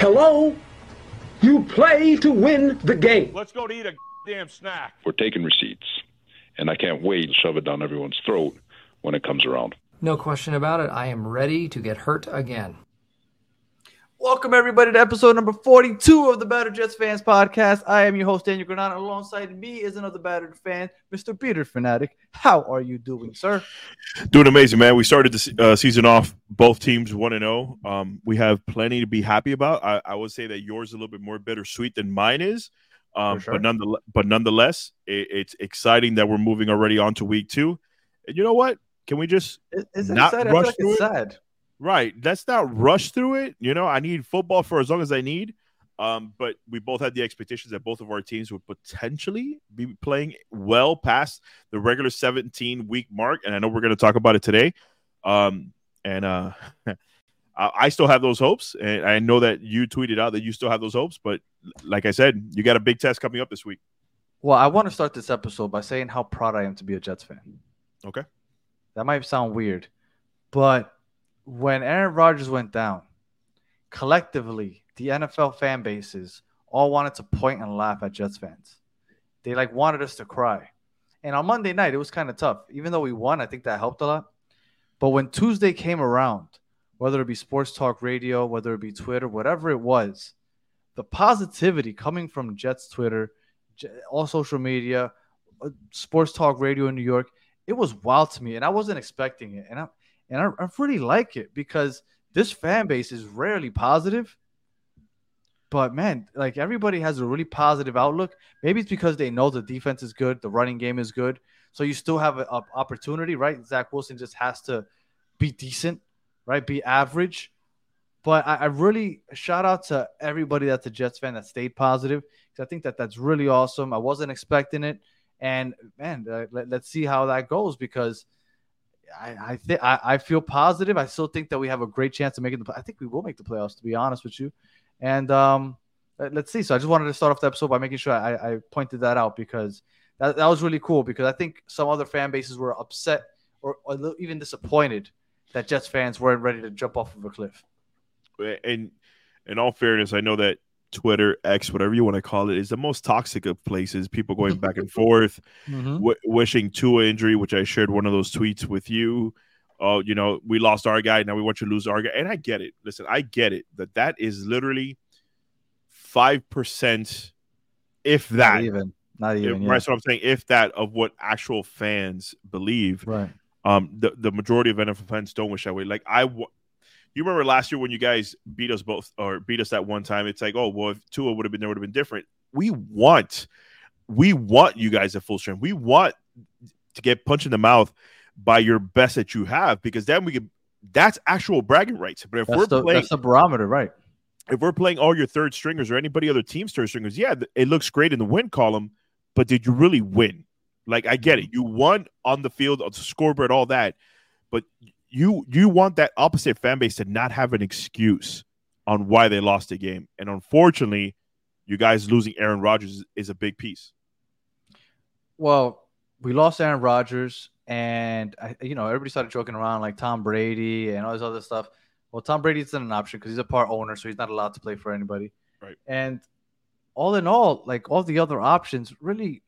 Hello? You play to win the game. Let's go to eat a damn snack. We're taking receipts, and I can't wait to shove it down everyone's throat when it comes around. No question about it. I am ready to get hurt again. Welcome everybody to episode number 42 of the Battered Jets Fans Podcast. I am your host Daniel Granada. Alongside me is another battered fan, Mr. Peter Fanatic. How are you doing, sir? Doing amazing, man. We started the uh, season off both teams one and zero. Um, we have plenty to be happy about. I, I, would say that yours is a little bit more bittersweet than mine is, um, sure. but nonetheless, but nonetheless, it, it's exciting that we're moving already on to week two. And you know what? Can we just is, not rush like through it? Sad. Right. Let's not rush through it. You know, I need football for as long as I need. Um, but we both had the expectations that both of our teams would potentially be playing well past the regular 17 week mark. And I know we're going to talk about it today. Um, and uh, I still have those hopes. And I know that you tweeted out that you still have those hopes. But like I said, you got a big test coming up this week. Well, I want to start this episode by saying how proud I am to be a Jets fan. Okay. That might sound weird, but when Aaron Rodgers went down, collectively, the NFL fan bases all wanted to point and laugh at Jets fans. They like wanted us to cry. And on Monday night, it was kind of tough. Even though we won, I think that helped a lot. But when Tuesday came around, whether it be sports talk radio, whether it be Twitter, whatever it was, the positivity coming from Jets Twitter, all social media, uh, sports talk radio in New York, it was wild to me. And I wasn't expecting it. And I, and I, I really like it because this fan base is rarely positive. But man, like everybody has a really positive outlook. Maybe it's because they know the defense is good, the running game is good, so you still have an opportunity, right? Zach Wilson just has to be decent, right? Be average. But I, I really shout out to everybody that's a Jets fan that stayed positive because I think that that's really awesome. I wasn't expecting it, and man, uh, let, us see how that goes because I I think I feel positive. I still think that we have a great chance of making the. I think we will make the playoffs. To be honest with you, and um, let's see. So I just wanted to start off the episode by making sure I, I pointed that out because that, that was really cool. Because I think some other fan bases were upset or, or even disappointed that Jets fans weren't ready to jump off of a cliff. And in all fairness, I know that Twitter, X, whatever you want to call it, is the most toxic of places. People going back and forth, mm-hmm. w- wishing Tua injury, which I shared one of those tweets with you. Oh, you know, we lost our guy. Now we want you to lose our guy. And I get it. Listen, I get it that that is literally five percent, if that. Not even. Not even. If, yeah. Right. So I'm saying, if that of what actual fans believe. Right. Um, the the majority of NFL fans don't wish that way. Like I, you remember last year when you guys beat us both or beat us that one time? It's like, oh, well, if Tua would have been there, would have been different. We want, we want you guys at full strength. We want to get punched in the mouth by your best that you have because then we can. That's actual bragging rights. But if that's we're the, playing, that's the barometer, right? If we're playing all your third stringers or anybody other team's third stringers, yeah, it looks great in the win column. But did you really win? Like I get it, you won on the field, on the scoreboard, all that, but you you want that opposite fan base to not have an excuse on why they lost the game. And unfortunately, you guys losing Aaron Rodgers is a big piece. Well, we lost Aaron Rodgers, and I, you know everybody started joking around like Tom Brady and all this other stuff. Well, Tom Brady isn't an option because he's a part owner, so he's not allowed to play for anybody. Right. And all in all, like all the other options, really,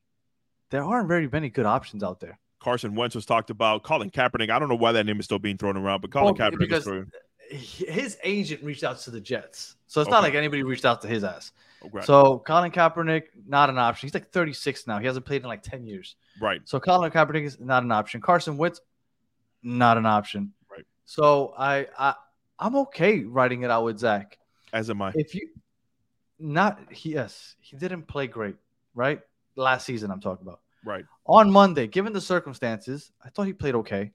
there aren't very many good options out there. Carson Wentz was talked about. Colin Kaepernick. I don't know why that name is still being thrown around, but Colin well, Kaepernick because his agent reached out to the Jets, so it's okay. not like anybody reached out to his ass. Okay. Oh, so Colin Kaepernick not an option. He's like 36 now. He hasn't played in like 10 years. Right. So Colin Kaepernick is not an option. Carson Wentz not an option. Right. So I I I'm okay writing it out with Zach. As am I. If you not he yes he didn't play great right last season I'm talking about. Right. On Monday, given the circumstances, I thought he played okay.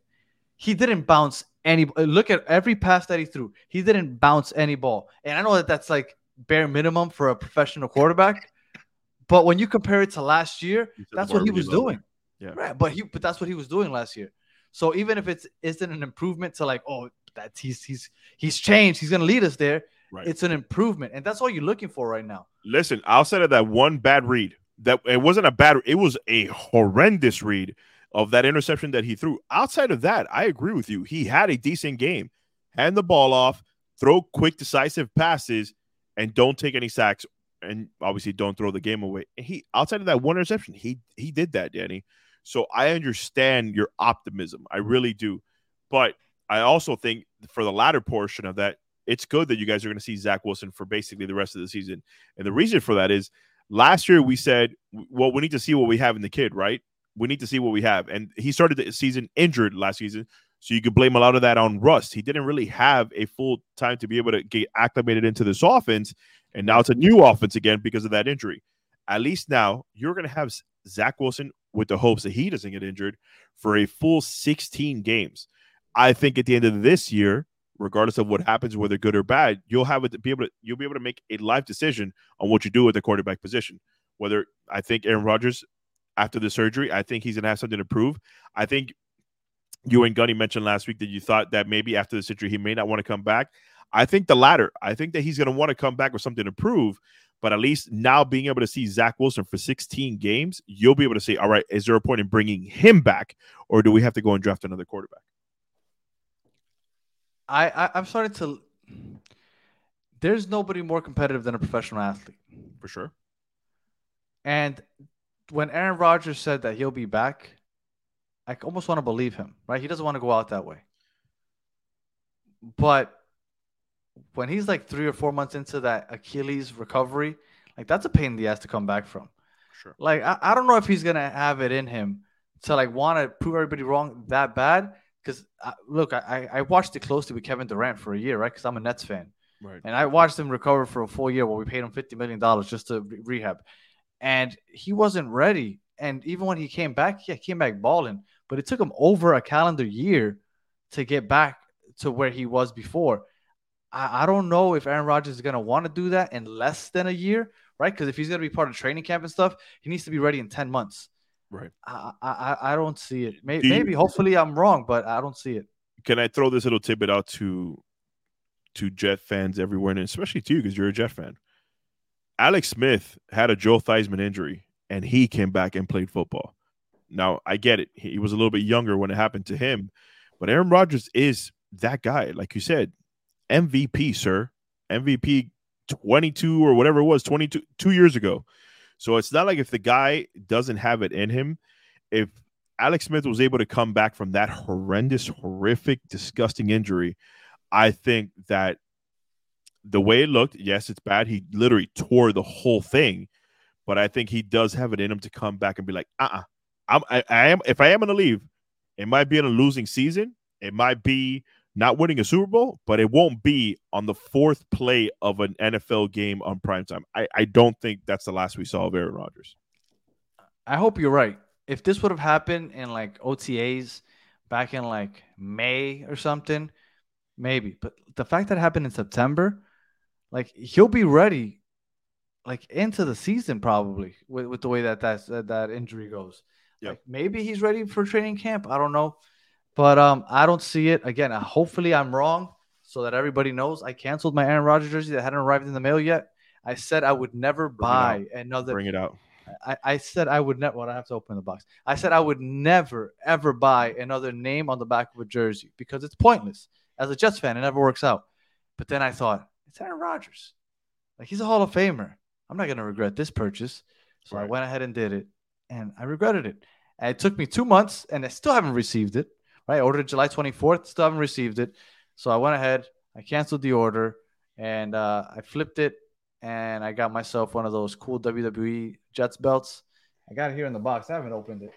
He didn't bounce any. Look at every pass that he threw. He didn't bounce any ball. And I know that that's like bare minimum for a professional quarterback. But when you compare it to last year, that's what he was doing. Yeah. Right. But he but that's what he was doing last year. So even if it's isn't an improvement to like, oh, that he's he's he's changed, he's gonna lead us there. Right. It's an improvement. And that's all you're looking for right now. Listen, outside of that one bad read, that it wasn't a bad it was a horrendous read of that interception that he threw outside of that i agree with you he had a decent game hand the ball off throw quick decisive passes and don't take any sacks, and obviously don't throw the game away. He outside of that one interception, he he did that, Danny. So I understand your optimism. I really do. But I also think for the latter portion of that, it's good that you guys are going to see Zach Wilson for basically the rest of the season. And the reason for that is last year we said, well, we need to see what we have in the kid, right? We need to see what we have. And he started the season injured last season. So you could blame a lot of that on rust. He didn't really have a full time to be able to get acclimated into this offense. And now it's a new offense again because of that injury. At least now you're going to have Zach Wilson with the hopes that he doesn't get injured for a full 16 games. I think at the end of this year, regardless of what happens, whether good or bad, you'll have it be able to you'll be able to make a live decision on what you do with the quarterback position. Whether I think Aaron Rodgers after the surgery, I think he's gonna have something to prove. I think you and Gunny mentioned last week that you thought that maybe after the surgery he may not want to come back. I think the latter. I think that he's to want to come back with something to prove. But at least now being able to see Zach Wilson for 16 games, you'll be able to say, all right, is there a point in bringing him back, or do we have to go and draft another quarterback? I, I I'm starting to. There's nobody more competitive than a professional athlete, for sure. And when Aaron Rodgers said that he'll be back, I almost want to believe him. Right? He doesn't want to go out that way. But when he's like three or four months into that Achilles recovery, like that's a pain in the ass to come back from. Sure. Like I, I don't know if he's gonna have it in him to like want to prove everybody wrong that bad. Because uh, look, I I watched it closely with Kevin Durant for a year, right? Because I'm a Nets fan, Right. and I watched him recover for a full year while we paid him fifty million dollars just to re- rehab, and he wasn't ready. And even when he came back, yeah, he came back balling, but it took him over a calendar year to get back to where he was before. I, I don't know if Aaron Rodgers is going to want to do that in less than a year, right? Because if he's going to be part of training camp and stuff, he needs to be ready in 10 months. Right. I, I, I don't see it. Maybe, you- maybe, hopefully I'm wrong, but I don't see it. Can I throw this little tidbit out to to Jet fans everywhere, and especially to you because you're a Jet fan? Alex Smith had a Joe Theismann injury, and he came back and played football. Now I get it; he was a little bit younger when it happened to him, but Aaron Rodgers is that guy, like you said, MVP, sir, MVP, twenty two or whatever it was, twenty two two years ago. So it's not like if the guy doesn't have it in him, if Alex Smith was able to come back from that horrendous, horrific, disgusting injury, I think that the way it looked, yes, it's bad. He literally tore the whole thing, but I think he does have it in him to come back and be like, uh, uh I'm, I, I am. If I am going to leave, it might be in a losing season. It might be not winning a Super Bowl, but it won't be on the fourth play of an NFL game on primetime. I, I don't think that's the last we saw of Aaron Rodgers. I hope you're right. If this would have happened in like OTAs back in like May or something, maybe. But the fact that it happened in September, like he'll be ready, like into the season probably with, with the way that that's, that that injury goes. Yep. Like maybe he's ready for training camp. I don't know, but um, I don't see it again. uh, Hopefully, I'm wrong, so that everybody knows. I canceled my Aaron Rodgers jersey that hadn't arrived in the mail yet. I said I would never Bring buy another Bring it out. I, I said I would never. Well, I have to open the box. I said I would never ever buy another name on the back of a jersey because it's pointless. As a Jets fan, it never works out. But then I thought it's Aaron Rodgers, like he's a Hall of Famer. I'm not gonna regret this purchase. So I went ahead and did it, and I regretted it. And it took me two months, and I still haven't received it. Right, I ordered July 24th, still haven't received it. So I went ahead, I canceled the order, and uh, I flipped it and I got myself one of those cool WWE Jets belts. I got it here in the box. I haven't opened it.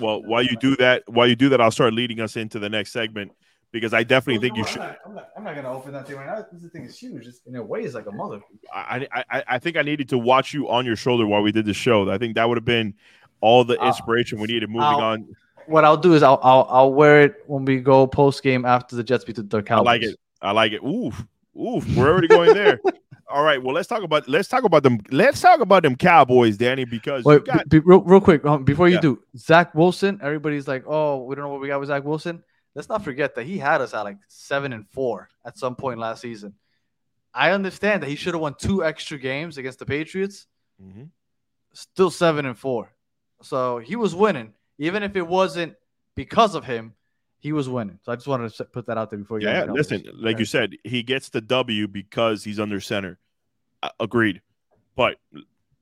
Well, while you do that, while you do that, I'll start leading us into the next segment because I definitely think you should. I'm, not, I'm not gonna open that thing right now. This thing is huge, it's, and it weighs like a mother. I, I I- think I needed to watch you on your shoulder while we did the show. I think that would have been all the I'll- inspiration we needed moving I'll- on. What I'll do is I'll I'll, I'll wear it when we go post game after the Jets beat the, the I like it. I like it. Oof, oof. We're already going there. all right. Well, let's talk about let's talk about them. Let's talk about them Cowboys, Danny, because you Wait, got be, real, real quick um, before you Yeah. do Zach Wilson. Everybody's like, "Oh, we don't know what we got with Zach Wilson." Let's not forget that he had us at like seven and four at some point last season. I understand that he should have won two extra games against the Patriots. Mhm. Still seven and four, so he was winning, even if it wasn't because of him. He was winning. So I just wanted to put that out there before you. yeah. Listen, like you said, he gets the W because he's under center. Uh, agreed. But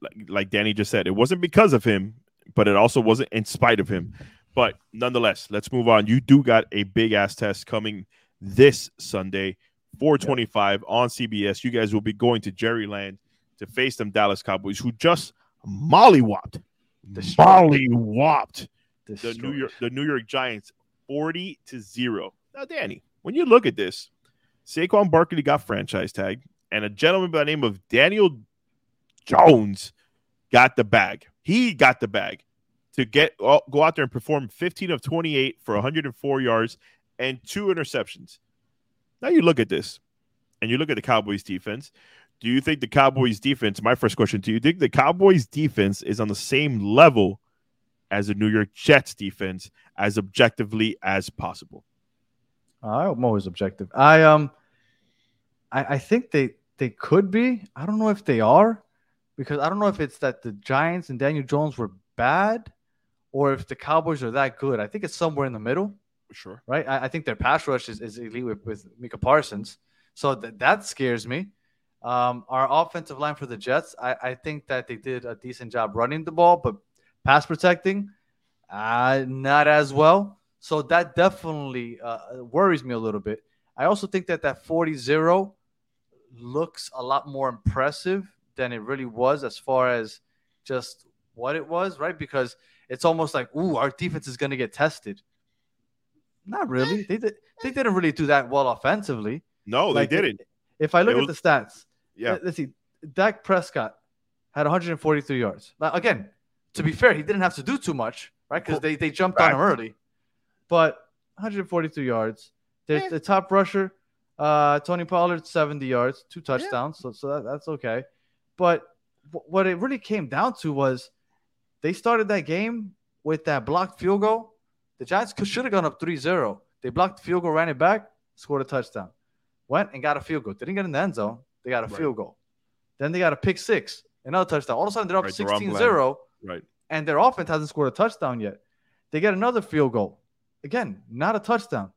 like, like Danny just said, it wasn't because of him, but it also wasn't in spite of him. But nonetheless, let's move on. You do got a big ass test coming this Sunday, 425 on CBS. You guys will be going to Jerryland to face them Dallas Cowboys, who just mollywopped, The mollywopped the New York the New York Giants 40 to 0. Now, Danny, when you look at this, Saquon Barkley got franchise tag, and a gentleman by the name of Daniel Jones got the bag. He got the bag to get uh, go out there and perform 15 of 28 for 104 yards and two interceptions. Now you look at this, and you look at the Cowboys defense. Do you think the Cowboys defense? My first question: Do you think the Cowboys defense is on the same level as a New York Jets defense, as objectively as possible? I'm always objective. I um, I, I think they they could be. I don't know if they are, because I don't know if it's that the Giants and Daniel Jones were bad, or if the Cowboys are that good. I think it's somewhere in the middle, Sure. right? I, I think their pass rush is, is elite with, with Micah Parsons, so th- that scares me. Um, our offensive line for the Jets, I, I think that they did a decent job running the ball, but pass protecting, uh, not as well. So that definitely uh, worries me a little bit. I also think that that 40 0 looks a lot more impressive than it really was as far as just what it was, right? Because it's almost like, ooh, our defense is going to get tested. Not really. They did. They didn't really do that well offensively. No, Like, they didn't. If I look It at the stats, Yeah. let- let's see. Dak Prescott had 143 yards. Now, again, to be fair, he didn't have to do too much, right? Because they, they jumped on him early. But 143 yards. The, Eh. the top rusher, uh, Tony Pollard, 70 yards, two touchdowns. So, so that, that's okay. But wh- what it really came down to was they started that game with that blocked field goal. The Giants should have gone up 3 0. They blocked the field goal, ran it back, scored a touchdown. Went and got a field goal. Didn't get in the end zone. They got a Right. field goal. Then they got a pick six, another touchdown. All of a sudden, they're up Right, 16 Deron 0, Right. and their offense hasn't scored a touchdown yet. They get another field goal. Again, not a touchdown.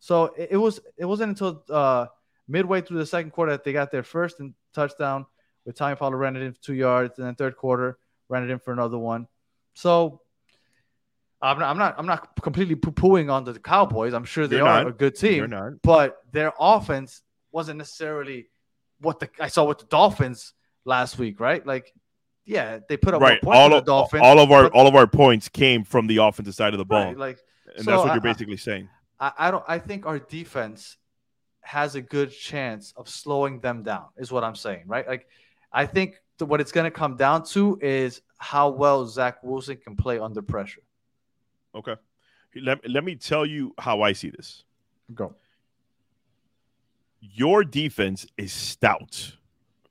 So it, it was it wasn't until uh, midway through the second quarter that they got their first and touchdown with Tommy Pollard ran it in for two yards, and then third quarter ran it in for another one. So I'm not I'm not, I'm not completely poo pooing on the Cowboys. I'm sure they You're are not. a good team, not. but their offense wasn't necessarily what the I saw with the Dolphins last week, right? Like, yeah, they put up Right. All of, the Dolphins. all of our all of our points came from the offensive side of the ball. right, like and so that's what I- you're basically saying. I, I don't I think our defense has a good chance of slowing them down, is what I'm saying, right? Like I think what it's gonna come down to is how well Zach Wilson can play under pressure. Okay. Let, let me tell you how I see this. Go. Your defense is stout.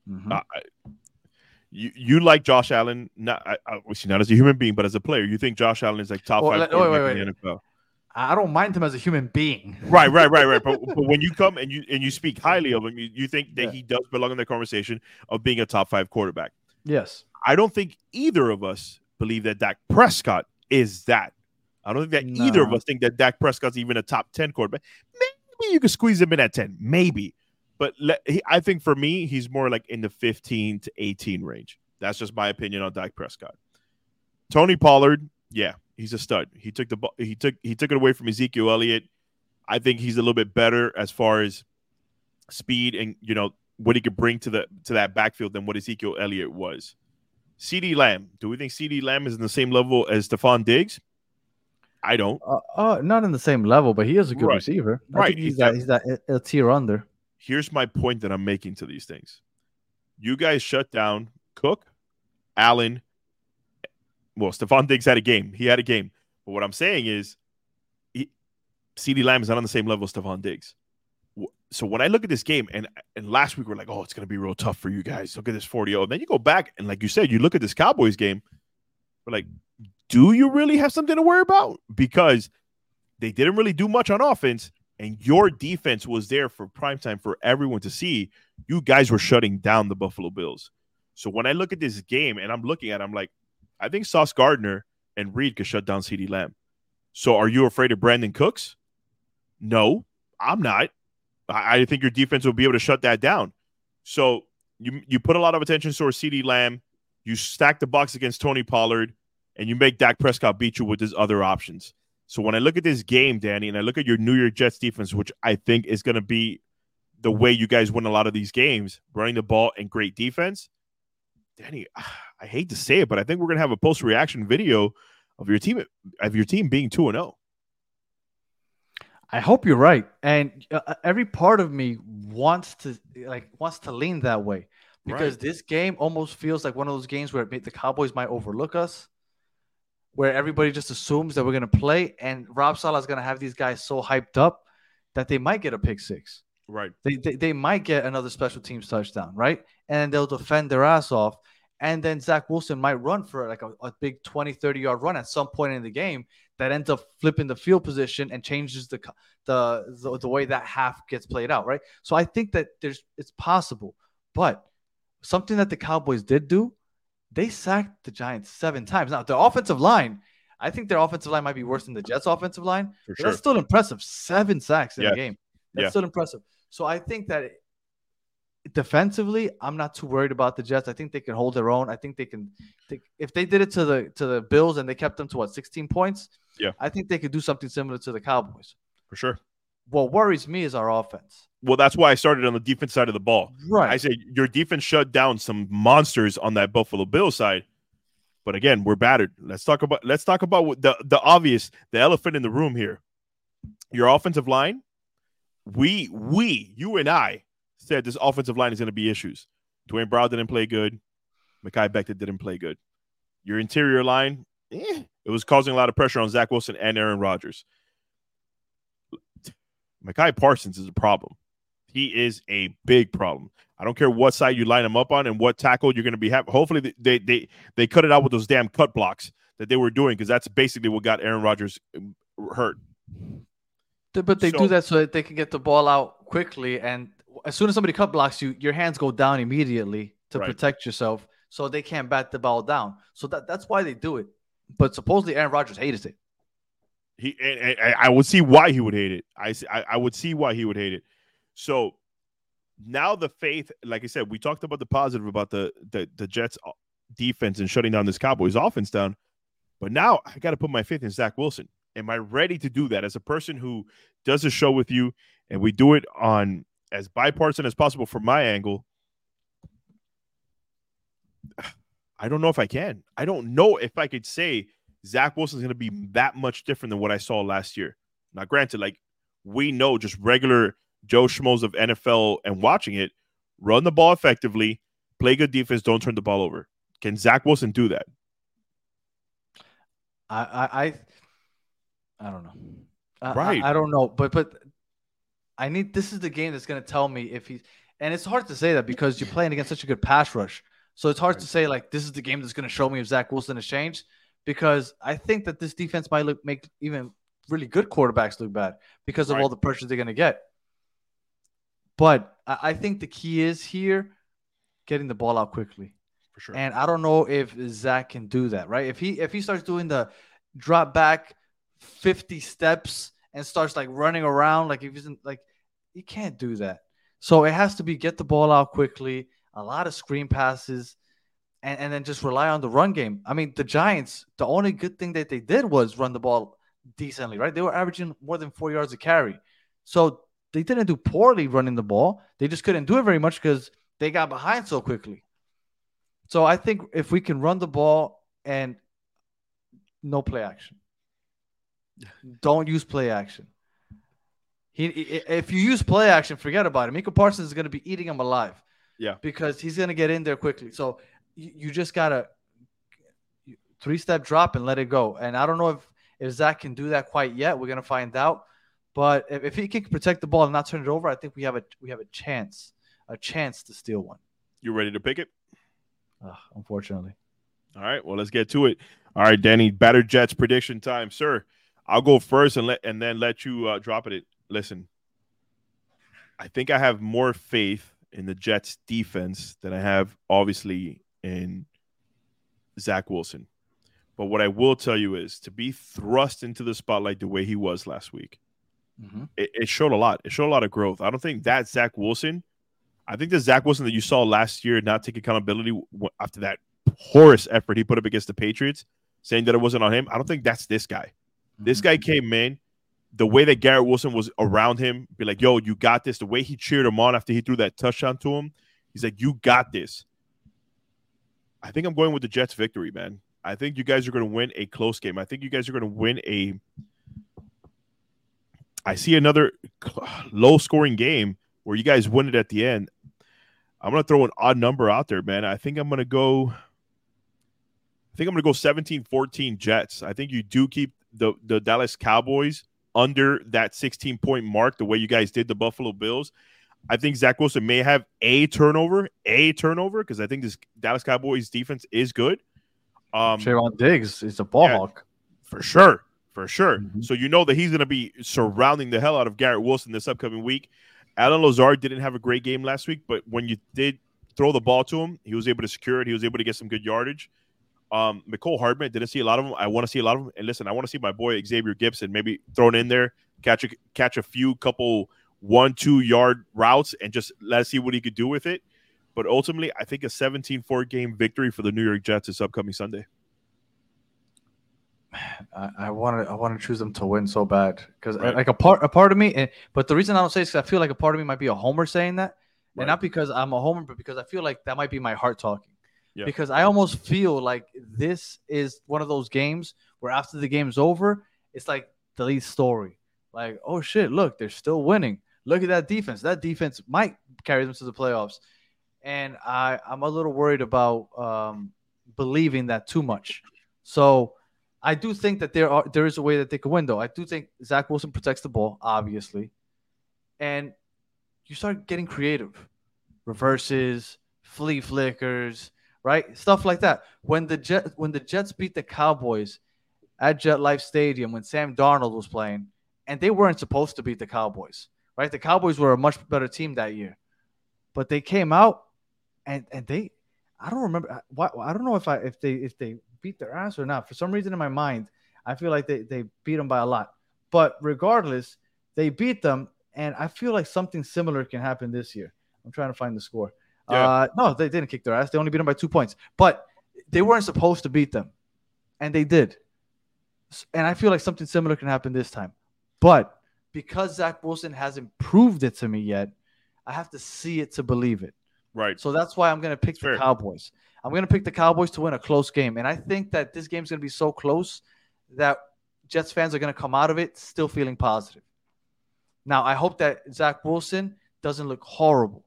Mhm. Uh, you you like Josh Allen, not I- obviously not as a human being, but as a player, you think Josh Allen is like top Well, five wait, wait, in the NFL. I don't mind him as a human being. Right, right, right, right. But, but when you come and you and you speak highly of him, you, you think that Yeah. he does belong in the conversation of being a top five quarterback. Yes. I don't think either of us believe that Dak Prescott is that. I don't think that either of us think that Dak Prescott's even a top 10 quarterback. Maybe you could squeeze him in at 10, maybe. But let, he, I think for me, he's more like in the 15 to 18 range. That's just my opinion on Dak Prescott. Tony Pollard, yeah, he's a stud. He took the ball, he took he took it away from Ezekiel Elliott. I think he's a little bit better as far as speed and you know what he could bring to the to that backfield than what Ezekiel Elliott was. CeeDee Lamb, do we think CeeDee Lamb is in the same level as Stefon Diggs? I don't. Uh, uh, not in the same level, but he is a good Right. receiver. I Right, he's he's that he's that a, a tier under. Here's my point that I'm making to these things. You guys shut down Cook, Allen. Well, Stefon Diggs had a game. He had a game. But what I'm saying is, CeeDee Lamb is not on the same level as Stefon Diggs. So when I look at this game, and and last week we're like, oh, it's going to be real tough for you guys. Look at this 40 0. Then you go back, and like you said, you look at this Cowboys game, we're like, do you really have something to worry about? Because they didn't really do much on offense, and your defense was there for prime time for everyone to see. You guys were shutting down the Buffalo Bills. So when I look at this game and I'm looking at it, I'm like, I think Sauce Gardner and Reed could shut down CeeDee Lamb. So are you afraid of Brandin Cooks? No, I'm not. I, I think your defense will be able to shut that down. So you you put a lot of attention towards CeeDee Lamb, you stack the box against Tony Pollard, and you make Dak Prescott beat you with his other options. So when I look at this game, Danny, and I look at your New York Jets defense, which I think is going to be the way you guys win a lot of these games, running the ball and great defense. Danny, I hate to say it, but I think we're going to have a post reaction video of your team of your team being two and oh. zero. I hope you're right, and uh, every part of me wants to like wants to lean that way because Right. this game almost feels like one of those games where the Cowboys might overlook us, where everybody just assumes that we're gonna play, and Rob Saleh is gonna have these guys so hyped up that they might get a pick six. Right. They, they, they might get another special teams touchdown, right? And they'll defend their ass off. And then Zach Wilson might run for like a, a big 20, 30 yard run at some point in the game that ends up flipping the field position and changes the, the, the, the way that half gets played out, right? So I think that there's it's possible. But something that the Cowboys did do, they sacked the Giants seven times. Now, the offensive line, I think their offensive line might be worse than the Jets' offensive line. Sure. That's still impressive. Seven sacks in Yeah. the game. That's Yeah. still impressive. So I think that defensively, I'm not too worried about the Jets. I think they can hold their own. I think they can. They, if they did it to the to the Bills and they kept them to what 16 points, Yeah. I think they could do something similar to the Cowboys. For sure. What worries me is our offense. Well, that's why I started on the defense side of the ball. Right. I say your defense shut down some monsters on that Buffalo Bill side. But again, we're battered. Let's talk about let's talk about the the obvious, the elephant in the room here. Your offensive line, we we you and I said this offensive line is going to be issues. Duane Brown didn't play good. Mekhi Becton didn't play good. Your interior line, eh, it was causing a lot of pressure on Zach Wilson and Aaron Rodgers. Micah Parsons is a problem. He is a big problem. I don't care what side you line him up on and what tackle you're going to be having. Hopefully, they, they they cut it out with those damn cut blocks that they were doing because that's basically what got Aaron Rodgers um, hurt. But they So- do that so that they can get the ball out quickly. And as soon as somebody cut blocks you, your hands go down immediately to Right. protect yourself so they can't bat the ball down. So that, that's why they do it. But supposedly Aaron Rodgers hated it. He and I would see why he would hate it. I, I would see why he would hate it. So now the faith, like I said, we talked about the positive about the the, the Jets defense and shutting down this Cowboys offense down. But now I got to put my faith in Zach Wilson. Am I ready to do that as a person who does a show with you and we do it on as bipartisan as possible from my angle? I don't know if I can. I don't know if I could say Zach Wilson's going to be that much different than what I saw last year. Now, granted, like we know, just regular Joe Schmoes of NFL and watching it, run the ball effectively, play good defense, don't turn the ball over. Can Zach Wilson do that? I I I, I don't know. I- I- Right. I, don't know, but but I need this is the game that's gonna tell me if he's and it's hard to say that because you're playing against such a good pass rush. So it's hard to say like this is the game that's gonna show me if Zach Wilson has changed because I think that this defense might look make even really good quarterbacks look bad because of Right. all the pressure they're gonna get. But I, I think the key is here getting the ball out quickly. For sure. And I don't know if Zach can do that, right? If he if he starts doing the drop back 50 steps and starts like running around like if he's in, like he can't do that. So it has to be get the ball out quickly, a lot of screen passes, and, and then just rely on the run game. I mean, the Giants, the only good thing that they did was run the ball decently, right? They were averaging more than four yards a carry. So they didn't do poorly running the ball. They just couldn't do it very much because they got behind so quickly. So I think if we can run the ball and no play action, don't use play action. He, if you use play action, forget about it. Micah Parsons is going to be eating him alive. Yeah. because he's going to get in there quickly. So you, you just gotta three step drop and let it go. And I don't know if if Zach can do that quite yet. We're gonna find out. But if, if he can protect the ball and not turn it over, I think we have a we have a chance, a chance to steal one. you ready to pick it? Ugh, unfortunately. All right. Well, let's get to it. All right, Danny, batter Jets prediction time, sir. I'll go first and let and then let you uh, drop it. Listen, I think I have more faith in the Jets defense than I have obviously in Zach Wilson. But what I will tell you is to be thrust into the spotlight the way he was last week, Mm-hmm. it, it showed a lot. It showed a lot of growth. I don't think that Zach Wilson I think the Zach Wilson that you saw last year not take accountability after that porous effort he put up against the Patriots, saying that it wasn't on him. I don't think that's this guy. This guy came in, the way that Garrett Wilson was around him, be like, yo, you got this. The way he cheered him on after he threw that touchdown to him, he's like, you got this. I think I'm going with the Jets victory, man. I think you guys are going to win a close game. I think you guys are going to win a. I see another low scoring game where you guys win it at the end. I'm going to throw an odd number out there, man. I think I'm going to go. I think I'm going to go 17 14 Jets. I think you do keep the, the Dallas Cowboys under that 16 point mark, the way you guys did the Buffalo Bills. I think Zach Wilson may have a turnover, a turnover, because I think this Dallas Cowboys defense is good. Um, Trevon Diggs is a ball yeah. hawk. for sure, for sure. Mhm. So you know that he's going to be surrounding the hell out of Garrett Wilson this upcoming week. Allen Lazard didn't have a great game last week, but when you did throw the ball to him, he was able to secure it. He was able to get some good yardage. Um, Mecole Hardman didn't see a lot of them. I want to see a lot of them. And listen, I want to see my boy Xavier Gipson maybe thrown in there, catch a catch a few couple one two yard routes, and just let's see what he could do with it. But ultimately, I think a 17-4 game victory for the New York Jets this upcoming Sunday. I want to I want to choose them to win so bad because Right. like a part a part of me, and, but the reason I don't say it is I feel like a part of me might be a homer saying that, Right. and not because I'm a homer, but because I feel like that might be my heart talking. Yeah. Because I almost feel like this is one of those games where after the game's over, it's like the lead story. Like, oh shit, look, they're still winning. Look at that defense. That defense might carry them to the playoffs. And I, I'm a little worried about um, believing that too much. So I do think that there are there is a way that they could win, though. I do think Zach Wilson protects the ball, obviously, and you start getting creative, reverses, flea flickers, right, stuff like that. When the Jet when the Jets beat the Cowboys at MetLife Stadium when Sam Darnold was playing, and they weren't supposed to beat the Cowboys, right? The Cowboys were a much better team that year, but they came out and and they I don't remember I don't know if I if they if they beat their ass or not. For some reason in my mind, I feel like they, they beat them by a lot. But regardless, they beat them, and I feel like something similar can happen this year. I'm trying to find the score. Yeah. Uh, no, they didn't kick their ass. They only beat them by two points. But they weren't supposed to beat them, and they did. And I feel like something similar can happen this time. But because Zach Wilson hasn't proved it to me yet, I have to see it to believe it. Right. So that's why I'm going to pick the Cowboys. I'm going to pick the Cowboys to win a close game. And I think that this game's going to be so close that Jets fans are going to come out of it still feeling positive. Now, I hope that Zach Wilson doesn't look horrible.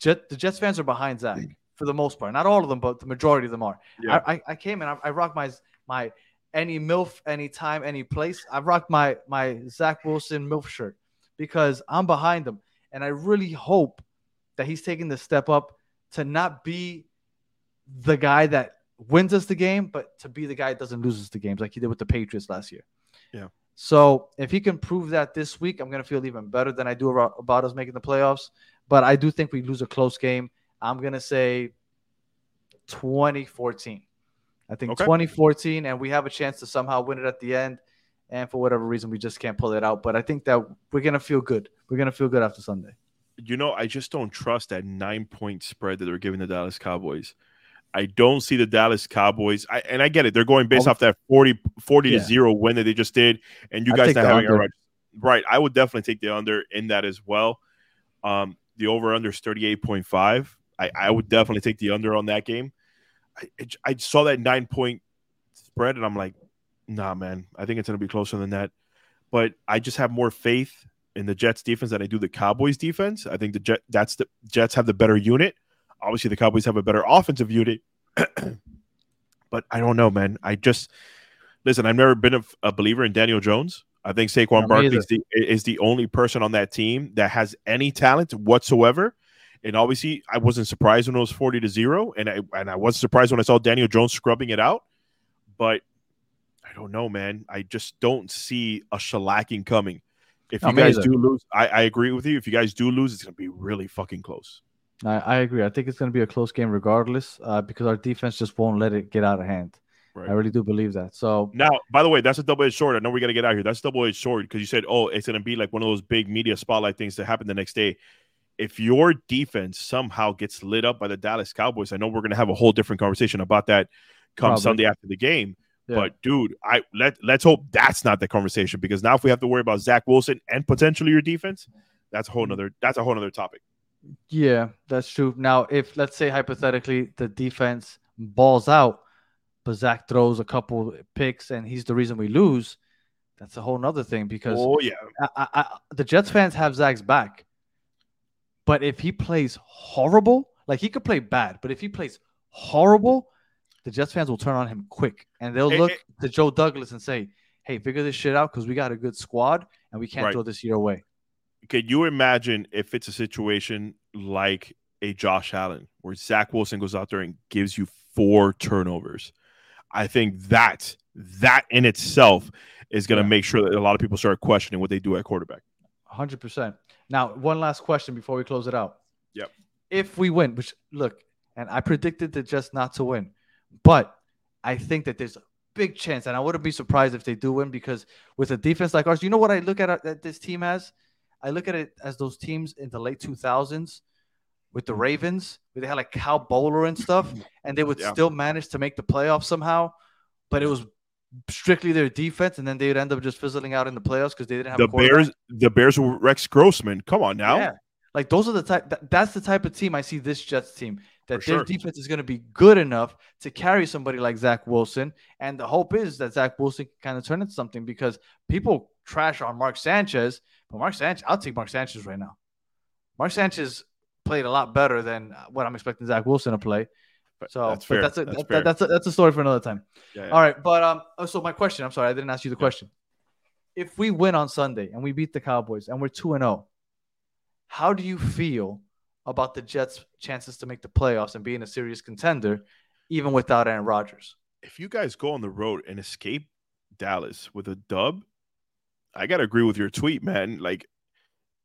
Jet, the Jets fans are behind Zach for the most part. Not all of them, but the majority of them are. Yeah. I, I, came and I, I rocked my my any MILF, anytime, any place. I rocked my my Zach Wilson MILF shirt because I'm behind him. And I really hope that he's taking the step up to not be the guy that wins us the game, but to be the guy that doesn't lose us the games like he did with the Patriots last year. Yeah. So if he can prove that this week, I'm going to feel even better than I do about, about us making the playoffs. But I do think we lose a close game. I'm going to say 2014. I think Okay. 2014, and we have a chance to somehow win it at the end. And for whatever reason, we just can't pull it out. But I think that we're going to feel good. We're going to feel good after Sunday. You know, I just don't trust that nine point spread that they're giving the Dallas Cowboys. I don't see the Dallas Cowboys, I, and I get it. They're going based I'll- off that 40, 40 Yeah. to zero win that they just did, and you I'd guys not having under. Aaron Rodgers. Right. I would definitely take the under in that as well. Um, the over under is 38.5. I, I would definitely take the under on that game. I, I, I saw that nine point spread, and I'm like, nah, man, I think it's going to be closer than that. But I just have more faith in the Jets defense than I do the Cowboys defense. I think the Jet that's the Jets have the better unit. Obviously, the Cowboys have a better offensive unit. but I don't know, man. I just listen. I've never been a, a believer in Daniel Jones. I think Saquon Me Barkley is the, is the only person on that team that has any talent whatsoever. And obviously, I wasn't surprised when it was forty to zero, and I and I wasn't surprised when I saw Daniel Jones scrubbing it out. But I don't know, man. I just don't see a shellacking coming. If No, you guys either. do lose, I, I agree with you. If you guys do lose, it's going to be really fucking close. I, I agree. I think it's going to be a close game regardless uh, because our defense just won't let it get out of hand. Right. I really do believe that. So Now, by the way, that's a double edged sword. I know we got to get out here. That's double edged sword because you said, oh, it's going to be like one of those big media spotlight things that happen the next day. if your defense somehow gets lit up by the Dallas Cowboys, I know we're going to have a whole different conversation about that come Probably. Sunday after the game. Yeah. But dude, I let let's hope that's not the conversation because now if we have to worry about Zach Wilson and potentially your defense, that's a whole mm-hmm. nother that's a whole nother topic. Yeah, that's true. Now, if let's say hypothetically the defense balls out, but Zach throws a couple picks and he's the reason we lose, that's a whole nother thing because Oh yeah, I, I, I, the Jets fans have Zach's back. But if he plays horrible, like he could play bad, but if he plays horrible, the Jets fans will turn on him quick and they'll Eh, look eh. to Joe Douglas and say, "Hey, figure this shit out because we got a good squad and we can't Right. throw this year away." Can you imagine if it's a situation like a Josh Allen where Zach Wilson goes out there and gives you four turnovers? I think that that in itself is going to Yeah. make sure that a lot of people start questioning what they do at quarterback. Hundred percent. Now, one last question before we close it out. Yep. If we win, which look, and I predicted the Jets not to win, but I think that there's a big chance, and I wouldn't be surprised if they do win because with a defense like ours, you know what I look at uh, at this team as? I look at it as those teams in the late 2000s with the Ravens, where they had like Cal Bowler and stuff, and they would Yeah. still manage to make the playoffs somehow, but it was strictly their defense, and then they would end up just fizzling out in the playoffs because they didn't have The. Bears, the Bears were Rex Grossman. Come on now. Yeah. Like those are the type that, that's the type of team I see this Jets team that For their sure. defense is going to be good enough to carry somebody like Zach Wilson. And the hope is that Zach Wilson can kind of turn into something because people trash on Mark Sanchez, but Mark Sanchez, I'll take Mark Sanchez right now. Mark Sanchez played a lot better than what I'm expecting Zach Wilson to play. So That's fair. that's a, That's that- fair. that's a, that's a story for another time. Yeah, yeah. All right, but um, oh, so my question. I'm sorry, I didn't ask you the question. If we win on Sunday and we beat the Cowboys and we're two and zero, how do you feel about the Jets' chances to make the playoffs and being a serious contender, even without Aaron Rodgers? If you guys go on the road and escape Dallas with a dub, I got to agree with your tweet, man. Like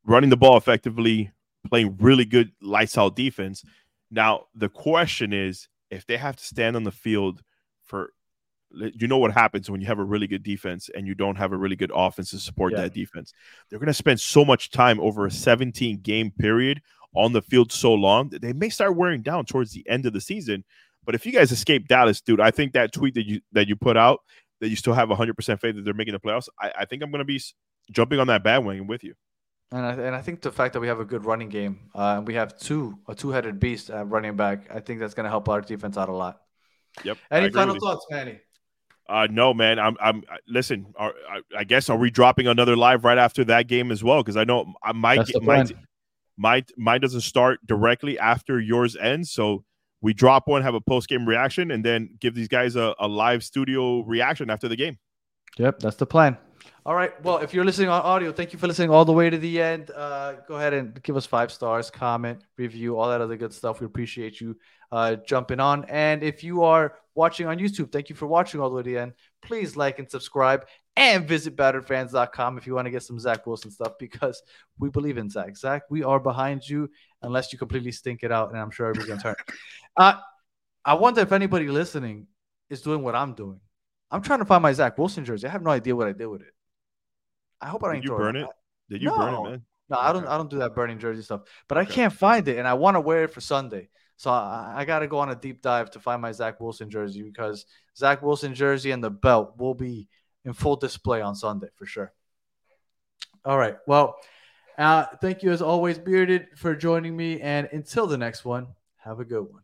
running the ball effectively, playing really good lights out defense. Now, the question is if they have to stand on the field for you know what happens when you have a really good defense and you don't have a really good offense to support Yeah. that defense. They're to spend so much time over a 17 game period on the field so long that they may start wearing down towards the end of the season. But if you guys escape Dallas, dude, I think that tweet that you that you put out that you still have 100% faith that they're making the playoffs, I, I think I'm going to be jumping on that bandwagon with you. And I, and I think the fact that we have a good running game uh, and we have two a two headed beast at running back, I think that's going to help our defense out a lot. Yep. Any final thoughts, Manny? Uh, no, man. I'm. I'm. Listen. Are, I, I guess are we dropping another live right after that game as well? Because I know I might. That's the My, plan. My mine doesn't start directly after yours ends, so we drop one, have a post game reaction, and then give these guys a, a live studio reaction after the game. Yep, that's the plan. All right. Well, if you're listening on audio, thank you for listening all the way to the end. Uh, go ahead and give us five stars, comment, review, all that other good stuff. We appreciate you uh, jumping on. And if you are watching on YouTube, thank you for watching all the way to the end. Please like and subscribe and visit batteredfans.com if you want to get some Zach Wilson stuff because we believe in Zach. Zach, we are behind you unless you completely stink it out. And I'm sure everybody's going to turn. Uh, I wonder if anybody listening is doing what I'm doing. I'm trying to find my Zach Wilson jersey. I have no idea what I did with it. I hope I Did didn't you burn it. it? Did you burn it, man? No, I don't. I don't do that burning jersey stuff. But I can't find it, and I want to wear it for Sunday. So I, I got to go on a deep dive to find my Zach Wilson jersey because Zach Wilson jersey and the belt will be in full display on Sunday for sure. All right. Well, uh, thank you as always, Bearded, for joining me. And until the next one, have a good one.